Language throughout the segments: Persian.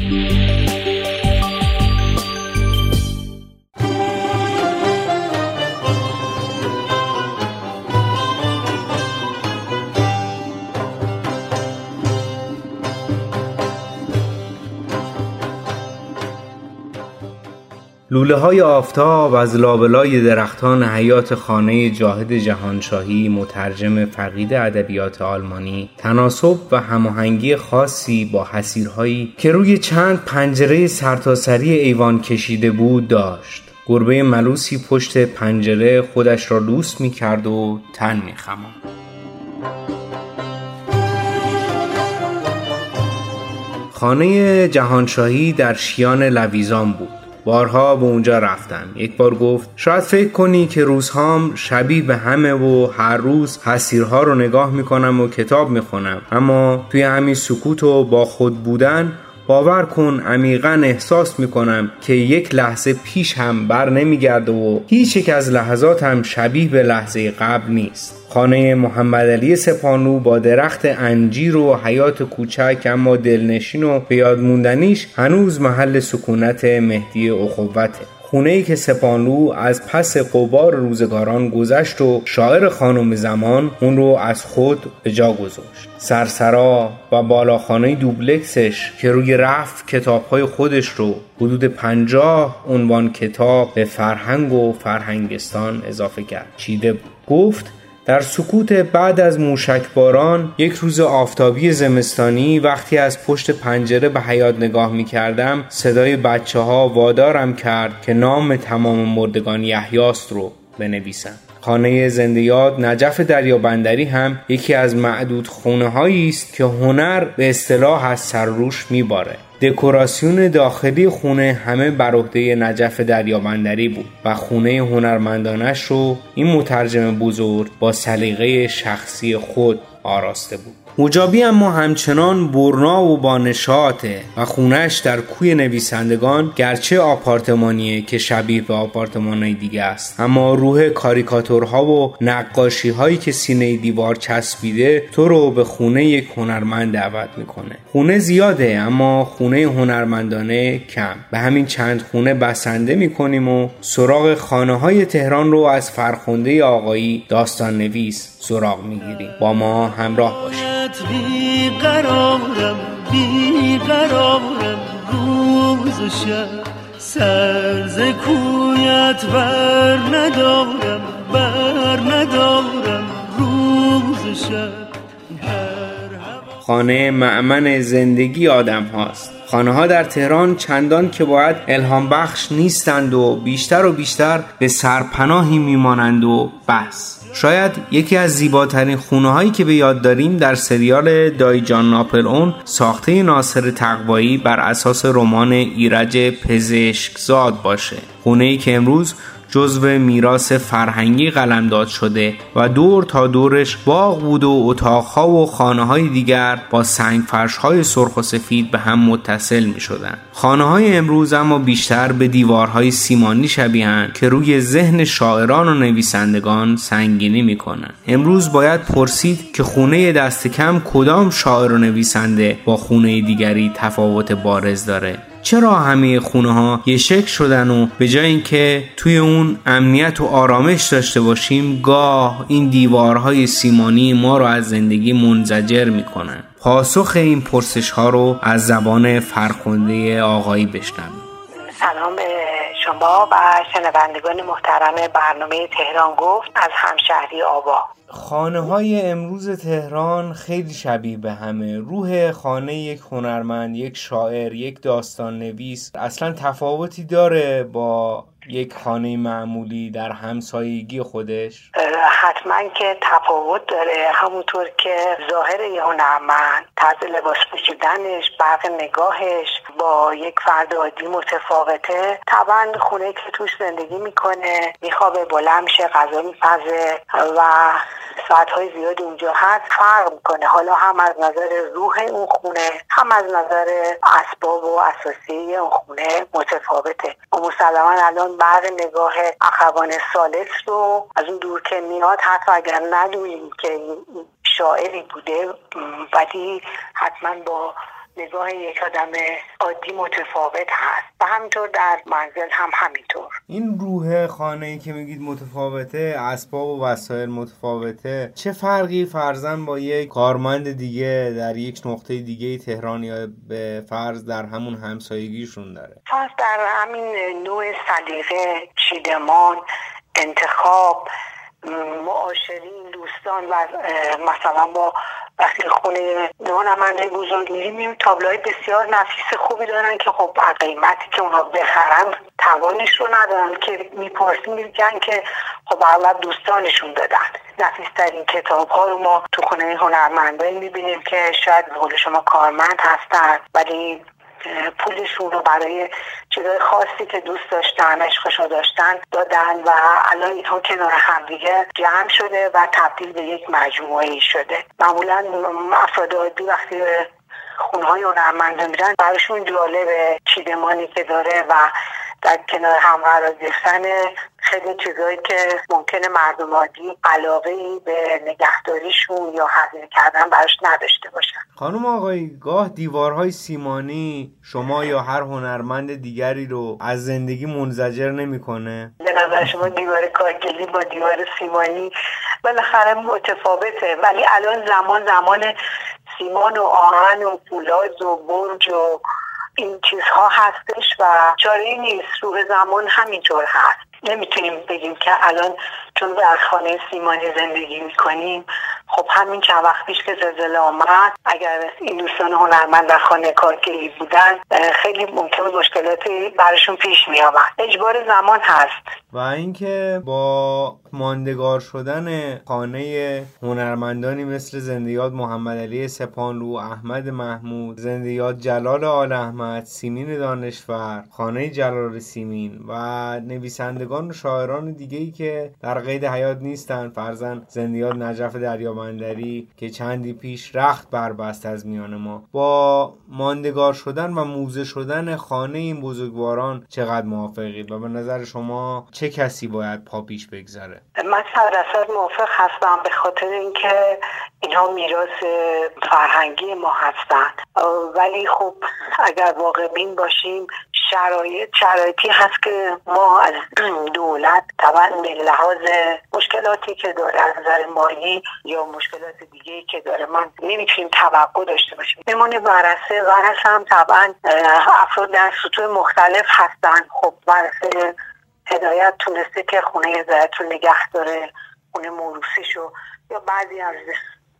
Thank you. لوله های آفتاب از لابلای درختان حیاط خانه جاهد جهانشاهی مترجم فقید ادبیات آلمانی تناسب و هماهنگی خاصی با حسیرهایی که روی چند پنجره سرتاسری ایوان کشیده بود داشت گربه ملوسی پشت پنجره خودش را لوس می کرد و تن می خمان. خانه جهانشاهی در شیان لویزان بود بارها به اونجا رفتم. یک بار گفت شاید فکر کنی که روزهام شبیه به همه و هر روز حسیرها رو نگاه می‌کنم و کتاب می‌خونم. اما توی همین سکوت و با خود بودن باور کن عمیقا احساس می‌کنم که یک لحظه پیش هم بر نمیگرده و هیچ یک از لحظات هم شبیه به لحظه قبل نیست. خانه محمد علی سپانو با درخت انجیر و حیات کوچک اما دلنشین و به یاد موندنیش هنوز محل سکونت مهدی اخوته. خونه ای که سپانلو از پس قبار روزگاران گذشت و شاعر خانم زمان اون رو از خود به جا گذاشت. سرسرا و بالاخانه دوبلکسش که روی رف کتابهای خودش رو حدود پنجاه عنوان کتاب به فرهنگ و فرهنگستان اضافه کرد. چیده بود. گفت در سکوت بعد از موشک باران یک روز آفتابی زمستانی وقتی از پشت پنجره به حیات نگاه می کردم صدای بچه ها وادارم کرد که نام تمام مردگان یحیاست رو بنویسم. خانه زنده یاد نجف دریابندری هم یکی از معدود خونه هایی است که هنر به اصطلاح از سر روش میباره. دکوراسیون داخلی خونه همه بر عهده نجف دریابندری بود و خونه هنرمندانش رو این مترجم بزرگ با سلیقه شخصی خود آراسته بود. مجابی اما همچنان برنا و بانشاته و خونش در کوی نویسندگان گرچه آپارتمانیه که شبیه به آپارتمانهای دیگه است. اما روح کاریکاتورها و نقاشی هایی که سینه دیوار چسبیده تو رو به خونه یک هنرمند دعوت می‌کنه. خونه زیاده اما خونه هنرمندانه کم. به همین چند خونه بسنده می‌کنیم و سراغ خانه های تهران رو از فرخنده آقایی داستان نویس سراغ می‌گیریم. با ما همراه باشید. بی قرارم بی قرارم روز و شب سر کویت بر ندارم بر ندارم. روز شب خانه معمن زندگی آدم هاست. خانه ها در تهران چندان که باید الهام بخش نیستند و بیشتر و بیشتر به سرپناهی میمانند و بس. شاید یکی از زیباترین خونه هایی که به یاد داریم در سریال دایجان ناپل اون ساخته ناصر تقوایی بر اساس رمان ایرج پزشکزاد باشه. خونه ای که امروز جزو میراث فرهنگی قلمداد شده و دور تا دورش باغ بود و اتاقها و خانه های دیگر با سنگ فرش های سرخ و سفید به هم متصل می شدن. خانه های امروز اما بیشتر به دیوارهای سیمانی شبیهن که روی ذهن شاعران و نویسندگان سنگینی می کنن. امروز باید پرسید که خونه دست کم کدام شاعر و نویسنده با خونه دیگری تفاوت بارز داره چرا همه خونه ها یه شکل شدن و به جای اینکه توی اون امنیت و آرامش داشته باشیم گاه این دیوارهای سیمانی ما رو از زندگی منزجر می‌کنن. پاسخ این پرسش ها رو از زبان فرخنده آقایی بشنویم. شما و شنوندگان محترم برنامه تهران گفت از همشهری آبا خانه های امروز تهران خیلی شبیه به همه. روح خانه یک هنرمند یک شاعر یک داستان نویس اصلا تفاوتی داره با یک خانه معمولی در همسایگی خودش؟ حتما که تفاوت داره. همونطور که ظاهر یه هنرمند طرز لباس پوشیدنش برق نگاهش با یک فرد عادی متفاوته. طبعا خونه که توش زندگی می‌کنه میخوابه بلند میشه غذا میپزه و ساعتهای زیاد اونجا هست. فرق می‌کنه. حالا هم از نظر روح اون خونه هم از نظر اسباب و اساسی اون خونه متفاوته. و مسلما الان بعد نگاه اخوان سالس رو از اون دور که میاد حتی اگر ندونیم که شاعری بوده ولی حتما با نگاه یک آدم عادی متفاوت هست و همینطور در منزل هم همینطور. این روح خانه ای که میگید متفاوته اسباب و وسایل متفاوته چه فرقی فرزن با یک کارمند دیگه در یک نقطه دیگه تهران یا به فرض در همون همسایگیشون داره؟ فرض در همین نوع سلیقه چیدمان انتخاب معاشرین دوستان و مثلا با وقتی خونه هنرمنده بزرگ میریم تابلوهای بسیار نفیس خوبی دارن که خب قیمتی که اونا بخرن توانش رو ندارن که می‌پرسیم میگن که خب اغلب دوستانشون دادن. نفیسترین کتاب ها رو ما تو خونه هنرمندایی می‌بینیم که شاید به شما کارمند هستن ولی پولشون رو برای چیزای خاصی که دوست داشتن عشقش رو داشتن دادن و الان اینها کنار همدیگه جمع شده و تبدیل به یک مجموعه شده. معمولا افراد عادی وقتی خونه های هنرمنده میرن براشون جالب چیدمانی که داره و در کنار هم قرار گرفتن خیلی چیزایی که ممکنه مردم عادی علاقه ای به نگهداریشون یا هزینه کردن براش نداشته باشن. خانم آقای گاه دیوارهای سیمانی شما یا هر هنرمند دیگری رو از زندگی منزجر نمی‌کنه؟ به نظر شما دیوار کارگلی با دیوار سیمانی بالاخره متفاوته ولی الان زمان زمان سیمان و آهن و فولاد و برج و این چیزها هستش و چاره نیست روح زمان همینطور هست. نمی‌تونیم بگیم که الان چون در خانه سیمانی زندگی می‌کنیم خب همین چند وقت پیش که زلزله آمد اگر این دوستان هنرمند در خانه کارگری بودن خیلی ممکن مشکلاتی براشون پیش می آمد اجبار زمان هست. و اینکه با ماندگار شدن خانه هنرمندانی مثل زندیات محمد علی سپانلو احمد محمود زندیات جلال آل احمد سیمین دانشور خانه جلال سیمین و نویسندگان و شاعران دیگه ای که در قید حیات نیستن. فرزن زندیات نجف دریابندری که چندی پیش رخت بربست از میان ما. با ماندگار شدن و موزه شدن خانه این بزرگواران چقدر موافقید و به نظر شما چه کسی باید پا پیش بگذاره؟ من صد موافق هستم به خاطر اینکه اینها میراث فرهنگی ما هستند ولی خب اگر واقع بین باشیم شرایط شرایطی هست که ما از دولت طبعا به لحاظ مشکلاتی که داره از نظر مالی یا مشکلات دیگه که داره من نمی‌تونیم توقع داشته باشیم. نمونه ورسه ورسه هم طبعا افراد در سطوح مختلف هستن. خب ورسه هدایت تونسته که خونه هدایت رو نگه داره خونه موروسیشو یا بعضی از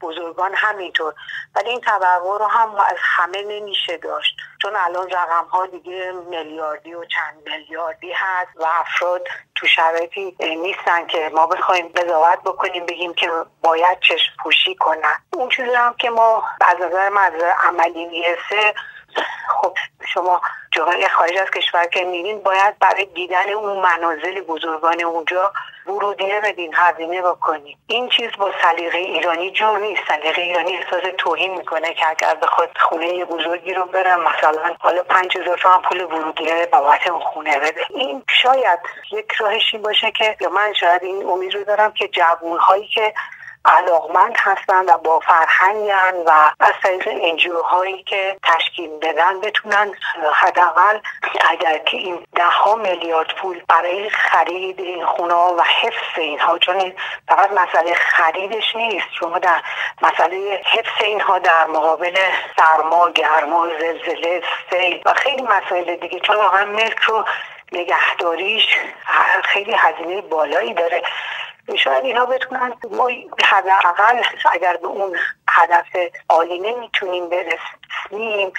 بزرگان همینطور. ولی این تبعه رو هم از همه نمیشه داشت. چون الان رقم ها دیگه میلیاردی و چند میلیاردی هست و افراد تو شرایطی نیستن که ما بخوایم قضاوت بکنیم بگیم که باید چشم پوشی کنن. اون چیزی هم که ما از نظر من عملی می‌رسه خب شما جاهای خارج از کشور که میرین باید برای دیدن اون منازل بزرگان اونجا ورودیه بدین هزینه بکنین این چیز با سلیقه ایرانی جور نیست. سلیقه ایرانی احساس توهین می‌کنه که اگر بخواد خونه بزرگی رو بره مثلا حالا پنج هزار تومن پول ورودیه بابت اون خونه بده. این شاید یک راهشی باشه که من شاید این امید رو دارم که جوون که علاقمند هستن و با فرهنگن و از طریق انجیوهایی که تشکیل بدن بتونن حداقل اگر که این ده میلیارد پول برای خرید این خونه و حفظ اینها چون فقط مسئله خریدش نیست شما در مسئله حفظ اینها در مقابل سرما گرما زلزله سیل و خیلی مسائل دیگه چون واقعا ملک رو نگهداریش خیلی هزینه بالایی داره. شاید اینا بتونن ما حداقل اگر به اون هدف عالی نمی‌تونیم برسیم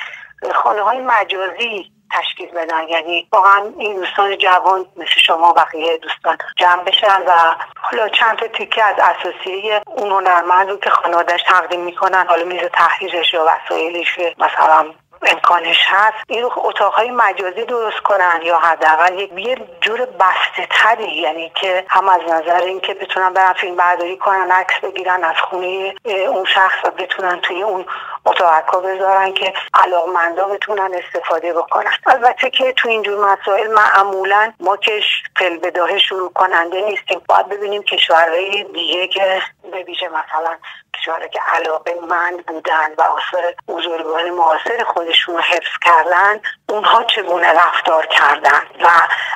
خانه های مجازی تشکیل بدن. یعنی واقعا این دوستان جوان مثل شما بقیه دوستان جمع بشن و حالا چند تا تیکه از اساسیه اون هنرمند رو که خانوادش تقدیم می‌کنن حالا میز تحریرش یا وسایلش مثلا امکانش هست. این اتاقهای مجازی درست کنن یا حداقل یه جور بسته تری یعنی که هم از نظر اینکه بتونن برن فیلم برداری کنن عکس بگیرن از خونه اون شخص و بتونن توی اون متوقع بذارن که علاقمندا بتونن استفاده بکنن. البته که تو اینجور مسائل معمولا ما که فل بداهه شروع کننده نیستیم. باید ببینیم کشورهای دیگه که به ویژه مثلا کشورهایی که علاقه مند بودن و آثار بزرگان معاصر خودشون رو حفظ کردن اونها چگونه رفتار کردن؟ و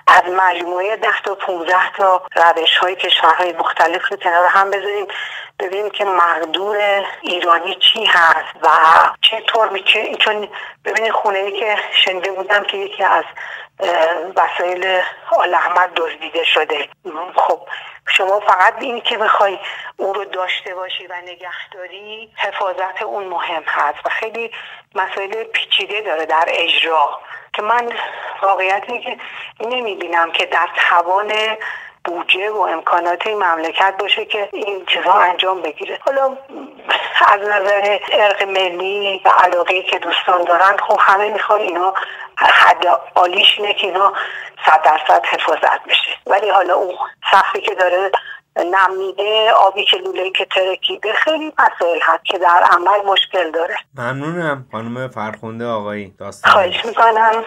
از مجموعه ده تا 15 تا روش های کشورهای مختلف رو کنار هم بذاریم ببینیم که مقدور ایرانی چی هست و چطور میشه چون ببینید خونه ای که شنیده بودم که یکی از وسایل آل احمد دزدیده شده. خب شما فقط این که بخوای اون رو داشته باشی و نگهداری حفاظت اون مهم هست و خیلی مسائل پیچیده داره در اجرا. که من واقعیت که نمی‌بینم که در توان بودجه و امکانات این مملکت باشه که این چیزها انجام بگیره. حالا از نظر ارق ملی و علاقه که دوستان دارن خب همه می‌خوان اینا حد عالیش اینه که اینا صد درصد حفاظت بشه. ولی حالا اون سختی که داره نمیده آبی که لوله که ترکیده خیلی مسائل هست که در عمل مشکل داره. ممنونم خانم فرخونده آقایی. داستان خواهش می‌کنم.